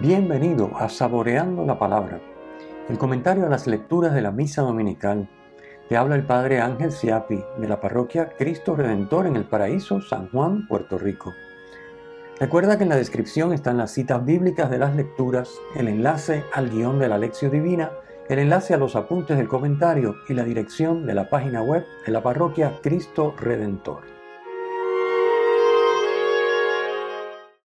Bienvenido a Saboreando la Palabra, el comentario a las lecturas de la Misa Dominical. Te habla el Padre Ángel Siapi de la parroquia Cristo Redentor en el Paraíso, San Juan, Puerto Rico. Recuerda que en la descripción están las citas bíblicas de las lecturas, el enlace al guion de la lección divina, el enlace a los apuntes del comentario y la dirección de la página web de la parroquia Cristo Redentor.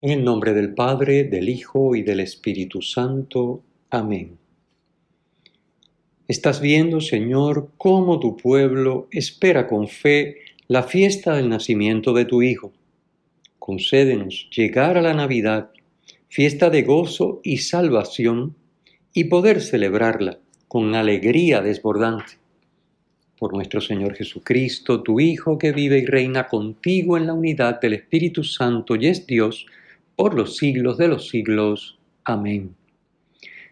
En el nombre del Padre, del Hijo y del Espíritu Santo. Amén. Estás viendo, Señor, cómo tu pueblo espera con fe la fiesta del nacimiento de tu Hijo. Concédenos llegar a la Navidad, fiesta de gozo y salvación, y poder celebrarla con alegría desbordante. Por nuestro Señor Jesucristo, tu Hijo, que vive y reina contigo en la unidad del Espíritu Santo y es Dios, por los siglos de los siglos. Amén.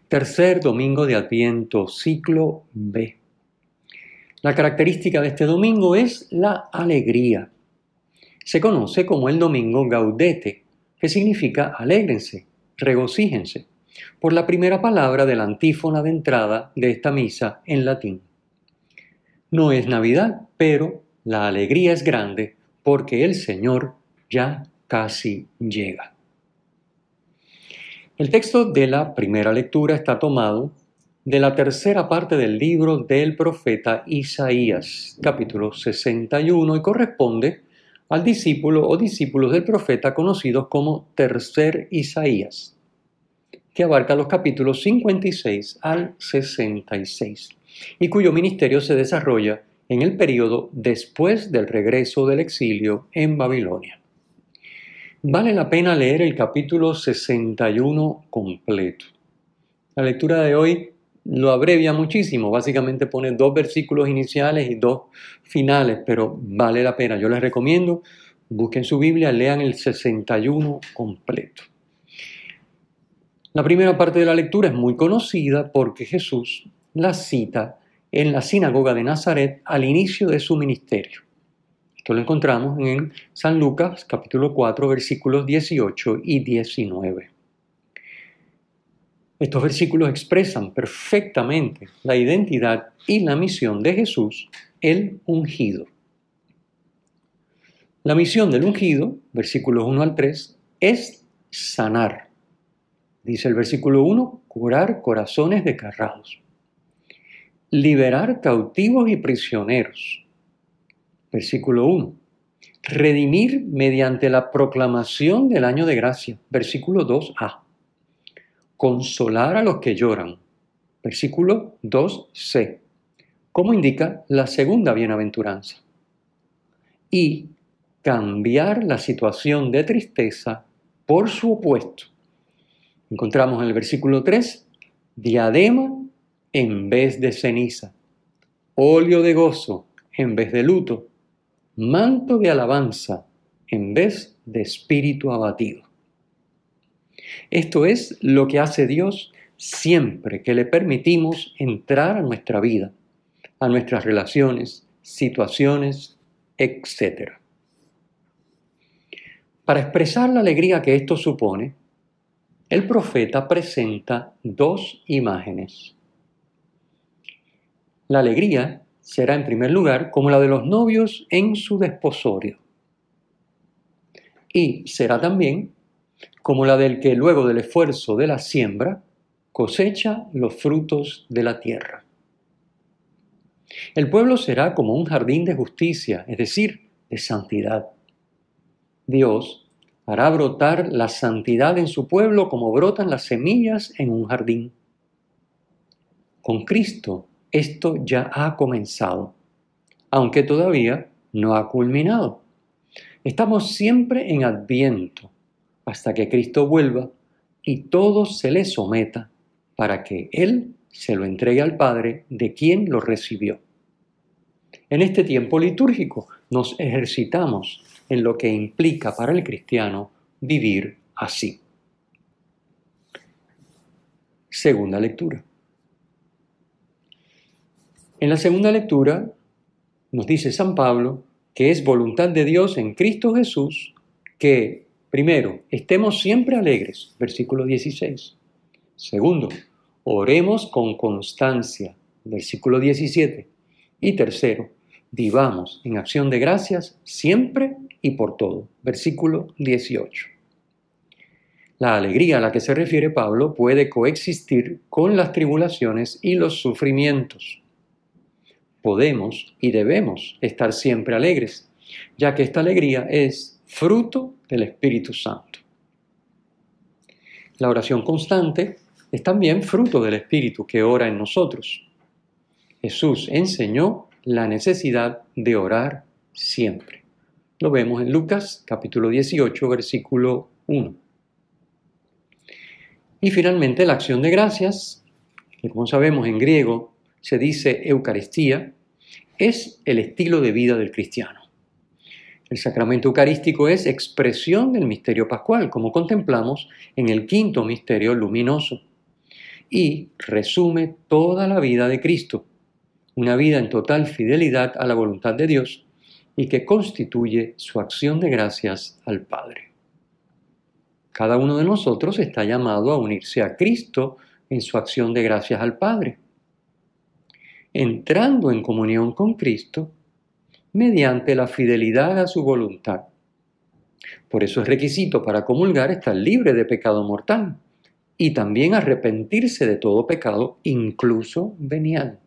Tercer domingo de Adviento, ciclo B. La característica de este domingo es la alegría. Se conoce como el domingo gaudete, que significa alégrense, regocíjense, por la primera palabra de la antífona de entrada de esta misa en latín. No es Navidad, pero la alegría es grande porque el Señor ya casi llega. El texto de la primera lectura está tomado de la tercera parte del libro del profeta Isaías, capítulo 61, y corresponde al discípulo o discípulos del profeta conocidos como tercer Isaías, que abarca los capítulos 56 al 66, y cuyo ministerio se desarrolla en el periodo después del regreso del exilio en Babilonia. Vale la pena leer el capítulo 61 completo. La lectura de hoy lo abrevia muchísimo, básicamente pone dos versículos iniciales y dos finales, pero vale la pena. Yo les recomiendo, busquen su Biblia, lean el 61 completo. La primera parte de la lectura es muy conocida porque Jesús la cita en la sinagoga de Nazaret al inicio de su ministerio. Esto lo encontramos en San Lucas capítulo 4 versículos 18 y 19. Estos versículos expresan perfectamente la identidad y la misión de Jesús, el ungido. La misión del ungido, versículos 1 al 3, es sanar. Dice el versículo 1, curar corazones desgarrados, liberar cautivos y prisioneros versículo 1. Redimir mediante la proclamación del año de gracia, versículo 2a. Consolar a los que lloran, versículo 2c, como indica la segunda bienaventuranza. Y cambiar la situación de tristeza por su opuesto. Encontramos en el versículo 3, diadema en vez de ceniza, óleo de gozo en vez de luto, manto de alabanza en vez de espíritu abatido. Esto es lo que hace Dios siempre que le permitimos entrar a nuestra vida, a nuestras relaciones, situaciones, etc. Para expresar la alegría que esto supone, el profeta presenta dos imágenes. La alegría será en primer lugar como la de los novios en su desposorio. Y será también como la del que luego del esfuerzo de la siembra cosecha los frutos de la tierra. El pueblo será como un jardín de justicia, es decir, de santidad. Dios hará brotar la santidad en su pueblo como brotan las semillas en un jardín. Con Cristo esto ya ha comenzado, aunque todavía no ha culminado. Estamos siempre en adviento hasta que Cristo vuelva y todo se le someta para que Él se lo entregue al Padre de quien lo recibió. En este tiempo litúrgico nos ejercitamos en lo que implica para el cristiano vivir así. Segunda lectura. En la segunda lectura nos dice San Pablo que es voluntad de Dios en Cristo Jesús que, primero, estemos siempre alegres, versículo 16, Segundo, oremos con constancia, versículo 17. Y tercero, vivamos en acción de gracias siempre y por todo, versículo 18. La alegría a la que se refiere Pablo puede coexistir con las tribulaciones y los sufrimientos. Podemos y debemos estar siempre alegres, ya que esta alegría es fruto del Espíritu Santo. La oración constante es también fruto del Espíritu que ora en nosotros. Jesús enseñó la necesidad de orar siempre. Lo vemos en Lucas capítulo 18, versículo 1. Y finalmente la acción de gracias, que como sabemos en griego se dice Eucaristía, es el estilo de vida del cristiano. El sacramento eucarístico es expresión del misterio pascual, como contemplamos en el quinto misterio luminoso, y resume toda la vida de Cristo, una vida en total fidelidad a la voluntad de Dios y que constituye su acción de gracias al Padre. Cada uno de nosotros está llamado a unirse a Cristo en su acción de gracias al Padre. Entrando en comunión con Cristo, mediante la fidelidad a su voluntad. Por eso es requisito para comulgar estar libre de pecado mortal y también arrepentirse de todo pecado, incluso venial.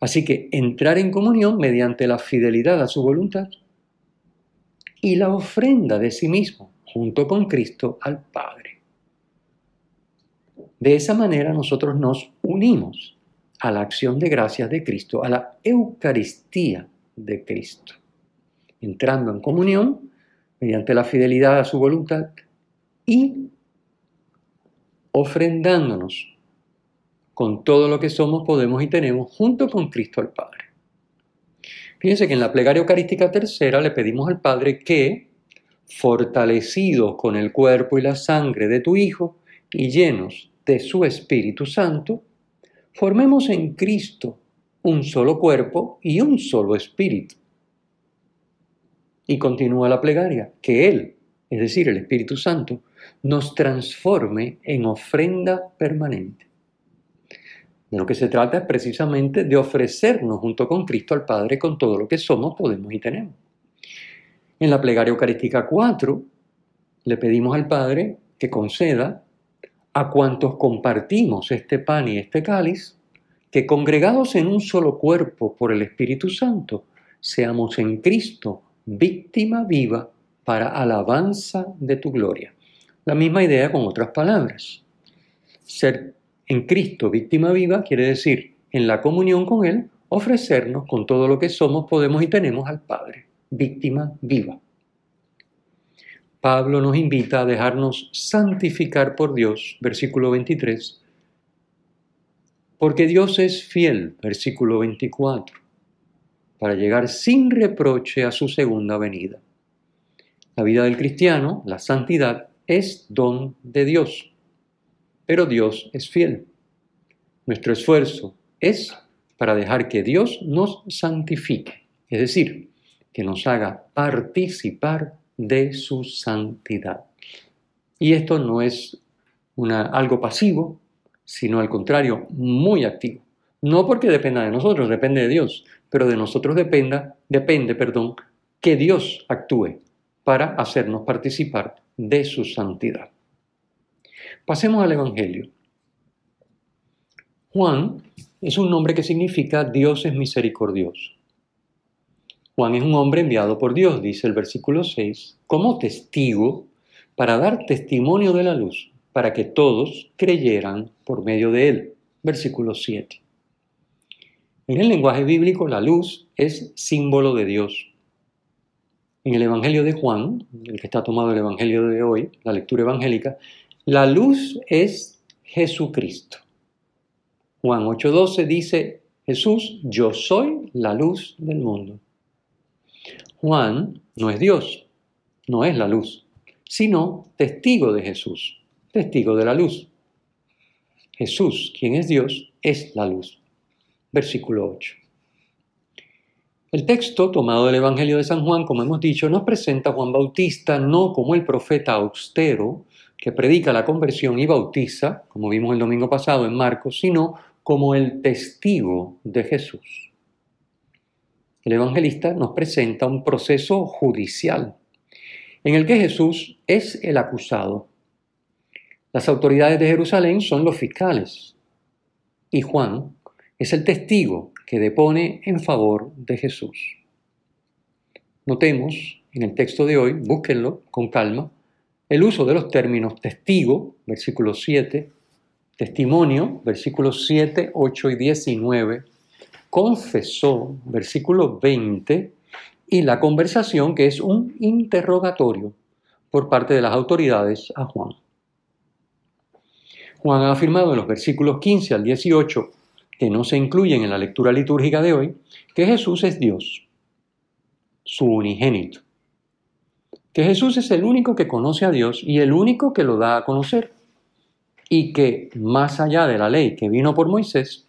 Así que entrar en comunión mediante la fidelidad a su voluntad y la ofrenda de sí mismo junto con Cristo al Padre. De esa manera nosotros nos unimos a la acción de gracias de Cristo, a la Eucaristía de Cristo, entrando en comunión mediante la fidelidad a su voluntad y ofrendándonos con todo lo que somos, podemos y tenemos junto con Cristo al Padre. Fíjense que en la plegaria eucarística tercera le pedimos al Padre que, fortalecidos con el cuerpo y la sangre de tu Hijo y llenos de su Espíritu Santo, formemos en Cristo un solo cuerpo y un solo espíritu. Y continúa la plegaria, que Él, es decir, el Espíritu Santo, nos transforme en ofrenda permanente. De lo que se trata es precisamente de ofrecernos junto con Cristo al Padre con todo lo que somos, podemos y tenemos. En la plegaria eucarística 4 le pedimos al Padre que conceda a cuantos compartimos este pan y este cáliz, que congregados en un solo cuerpo por el Espíritu Santo, seamos en Cristo víctima viva para alabanza de tu gloria. La misma idea con otras palabras. Ser en Cristo víctima viva quiere decir, en la comunión con Él, ofrecernos con todo lo que somos, podemos y tenemos al Padre, víctima viva. Pablo nos invita a dejarnos santificar por Dios, versículo 23, porque Dios es fiel, versículo 24, para llegar sin reproche a su segunda venida. La vida del cristiano, la santidad, es don de Dios, pero Dios es fiel. Nuestro esfuerzo es para dejar que Dios nos santifique, es decir, que nos haga participar de su santidad. Y esto no es una, algo pasivo, sino al contrario, muy activo. No porque dependa de nosotros, depende de Dios, pero de nosotros dependa, depende, perdón, que Dios actúe para hacernos participar de su santidad. Pasemos al Evangelio. Juan es un nombre que significa Dios es misericordioso. Juan es un hombre enviado por Dios, dice el versículo 6, como testigo para dar testimonio de la luz, para que todos creyeran por medio de él. Versículo 7. En el lenguaje bíblico la luz es símbolo de Dios. En el Evangelio de Juan, el que está tomado el Evangelio de hoy, la lectura evangélica, la luz es Jesucristo. Juan 8:12 dice, Jesús, yo soy la luz del mundo. Juan no es Dios, no es la luz, sino testigo de Jesús, testigo de la luz. Jesús, quien es Dios, es la luz. Versículo 8. El texto tomado del Evangelio de San Juan, como hemos dicho, nos presenta a Juan Bautista no como el profeta austero que predica la conversión y bautiza, como vimos el domingo pasado en Marcos, sino como el testigo de Jesús. El evangelista nos presenta un proceso judicial en el que Jesús es el acusado. Las autoridades de Jerusalén son los fiscales y Juan es el testigo que depone en favor de Jesús. Notemos en el texto de hoy, búsquenlo con calma, el uso de los términos testigo, versículo 7, testimonio, versículos 7, 8 y 19, confesó, versículo 20, y la conversación que es un interrogatorio por parte de las autoridades a Juan. Juan ha afirmado en los versículos 15 al 18, que no se incluyen en la lectura litúrgica de hoy, que Jesús es Dios, su unigénito, que Jesús es el único que conoce a Dios y el único que lo da a conocer, y que más allá de la ley que vino por Moisés,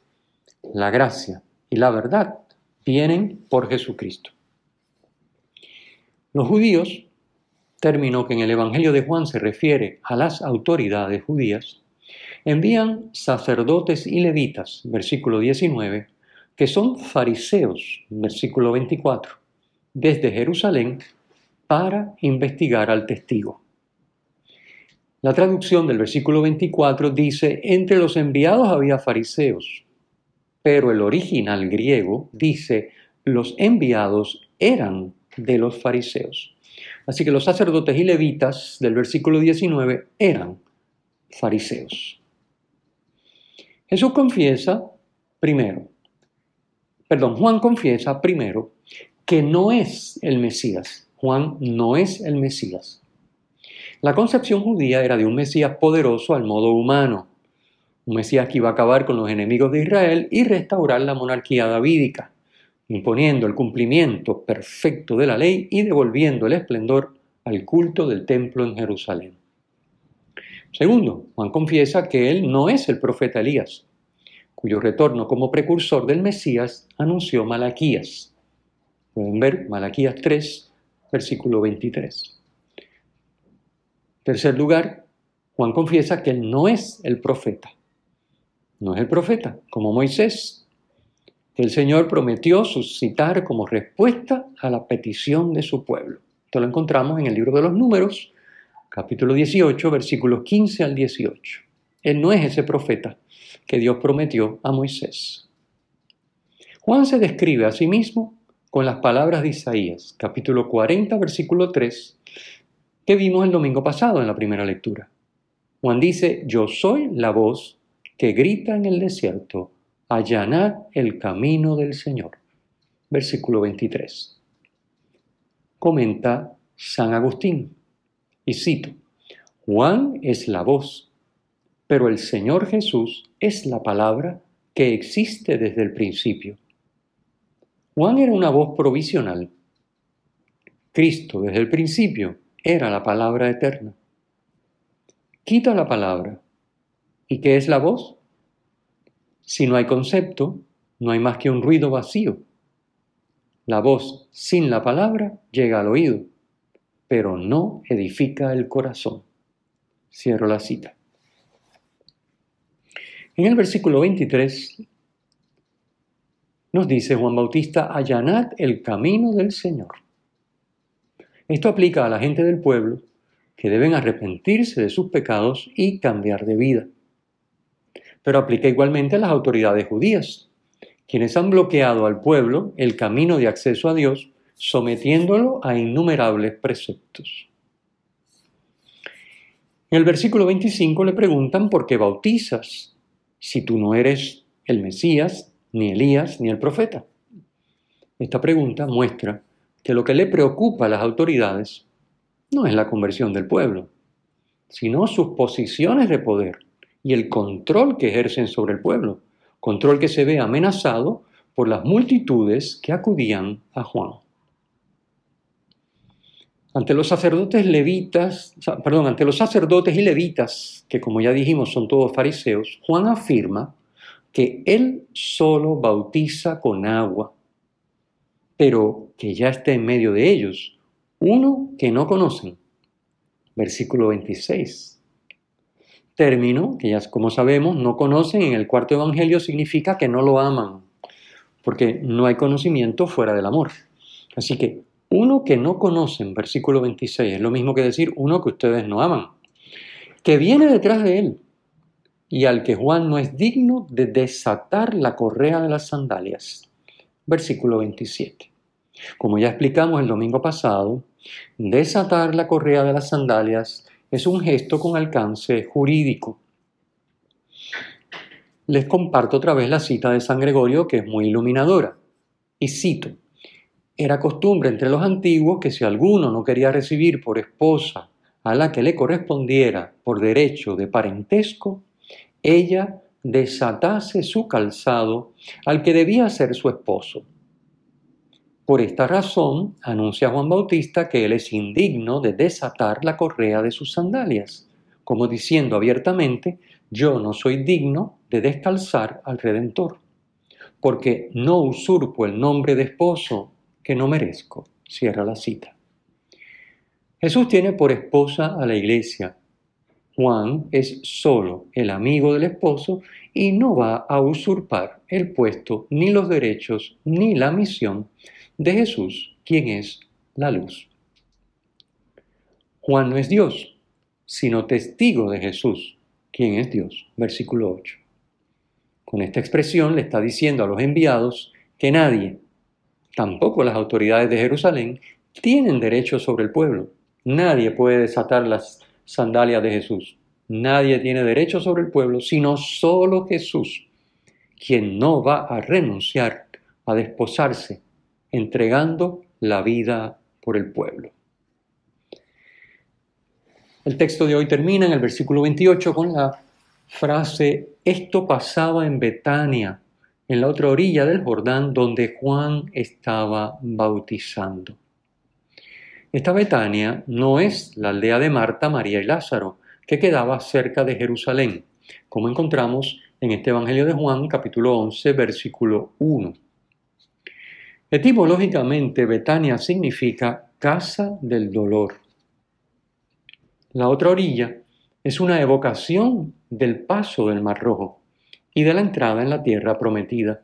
la gracia y la verdad vienen por Jesucristo. Los judíos, término que en el Evangelio de Juan se refiere a las autoridades judías, envían sacerdotes y levitas, versículo 19, que son fariseos, versículo 24, desde Jerusalén para investigar al testigo. La traducción del versículo 24 dice, entre los enviados había fariseos, pero el original griego dice, los enviados eran de los fariseos. Así que los sacerdotes y levitas del versículo 19 eran fariseos. Jesús confiesa primero, perdón, Juan confiesa primero que no es el Mesías. Juan no es el Mesías. La concepción judía era de un Mesías poderoso al modo humano, un Mesías que iba a acabar con los enemigos de Israel y restaurar la monarquía davídica imponiendo el cumplimiento perfecto de la ley y devolviendo el esplendor al culto del templo en Jerusalén. Segundo, Juan confiesa que él no es el profeta Elías, cuyo retorno como precursor del Mesías anunció Malaquías. Pueden ver Malaquías 3, versículo 23. Tercer lugar, Juan confiesa que él no es el profeta. No es el profeta, como Moisés, el Señor prometió suscitar como respuesta a la petición de su pueblo. Esto lo encontramos en el libro de los números, capítulo 18, versículos 15 al 18. Él no es ese profeta que Dios prometió a Moisés. Juan se describe a sí mismo con las palabras de Isaías, capítulo 40, versículo 3, que vimos el domingo pasado en la primera lectura. Juan dice, yo soy la voz que grita en el desierto, allanad el camino del Señor. Versículo 23. Comenta San Agustín, y cito, Juan es la voz, pero el Señor Jesús es la palabra que existe desde el principio. Juan era una voz provisional. Cristo desde el principio era la palabra eterna. Quita la palabra. ¿Y qué es la voz? Si no hay concepto, no hay más que un ruido vacío. La voz sin la palabra llega al oído, pero no edifica el corazón. Cierro la cita. En el versículo 23 nos dice Juan Bautista, allanad el camino del Señor. Esto aplica a la gente del pueblo que deben arrepentirse de sus pecados y cambiar de vida pero aplica igualmente a las autoridades judías, quienes han bloqueado al pueblo el camino de acceso a Dios, sometiéndolo a innumerables preceptos. En el versículo 25 le preguntan por qué bautizas si tú no eres el Mesías, ni Elías, ni el profeta. Esta pregunta muestra que lo que le preocupa a las autoridades no es la conversión del pueblo, sino sus posiciones de poder y el control que ejercen sobre el pueblo, control que se ve amenazado por las multitudes que acudían a Juan. Ante los sacerdotes levitas, perdón, ante los sacerdotes y levitas, que como ya dijimos son todos fariseos, Juan afirma que él solo bautiza con agua, pero que ya está en medio de ellos uno que no conocen. Versículo 26 término que ya como sabemos no conocen en el cuarto evangelio significa que no lo aman, porque no hay conocimiento fuera del amor. Así que uno que no conocen, versículo 26, es lo mismo que decir uno que ustedes no aman, que viene detrás de él y al que Juan no es digno de desatar la correa de las sandalias. Versículo 27. Como ya explicamos el domingo pasado, desatar la correa de las sandalias es un gesto con alcance jurídico. Les comparto otra vez la cita de San Gregorio que es muy iluminadora. Y cito, era costumbre entre los antiguos que si alguno no quería recibir por esposa a la que le correspondiera por derecho de parentesco, ella desatase su calzado al que debía ser su esposo. Por esta razón, anuncia Juan Bautista que él es indigno de desatar la correa de sus sandalias, como diciendo abiertamente, yo no soy digno de descalzar al Redentor, porque no usurpo el nombre de esposo que no merezco. Cierra la cita. Jesús tiene por esposa a la iglesia. Juan es solo el amigo del esposo y no va a usurpar el puesto, ni los derechos, ni la misión de Jesús, quien es la luz. Juan no es Dios, sino testigo de Jesús, quien es Dios. Versículo 8. Con esta expresión le está diciendo a los enviados que nadie, tampoco las autoridades de Jerusalén, tienen derecho sobre el pueblo. Nadie puede desatar las sandalias de Jesús. Nadie tiene derecho sobre el pueblo, sino solo Jesús, quien no va a renunciar a desposarse, entregando la vida por el pueblo. El texto de hoy termina en el versículo 28 con la frase, esto pasaba en Betania, en la otra orilla del Jordán, donde Juan estaba bautizando. Esta Betania no es la aldea de Marta, María y Lázaro, que quedaba cerca de Jerusalén, como encontramos en este Evangelio de Juan capítulo 11 versículo 1. Etimológicamente, Betania significa casa del dolor. La otra orilla es una evocación del paso del Mar Rojo y de la entrada en la tierra prometida.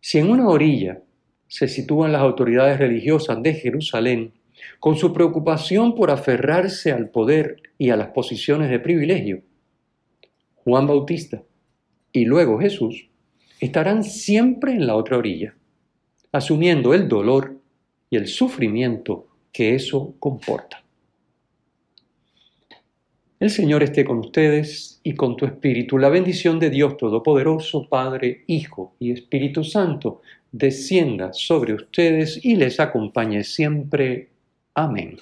Si en una orilla se sitúan las autoridades religiosas de Jerusalén con su preocupación por aferrarse al poder y a las posiciones de privilegio. Juan Bautista y luego Jesús estarán siempre en la otra orilla, asumiendo el dolor y el sufrimiento que eso comporta. El Señor esté con ustedes y con tu espíritu. La bendición de Dios Todopoderoso, Padre, Hijo y Espíritu Santo, descienda sobre ustedes y les acompañe siempre. Amén.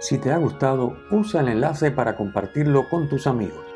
Si te ha gustado, usa el enlace para compartirlo con tus amigos.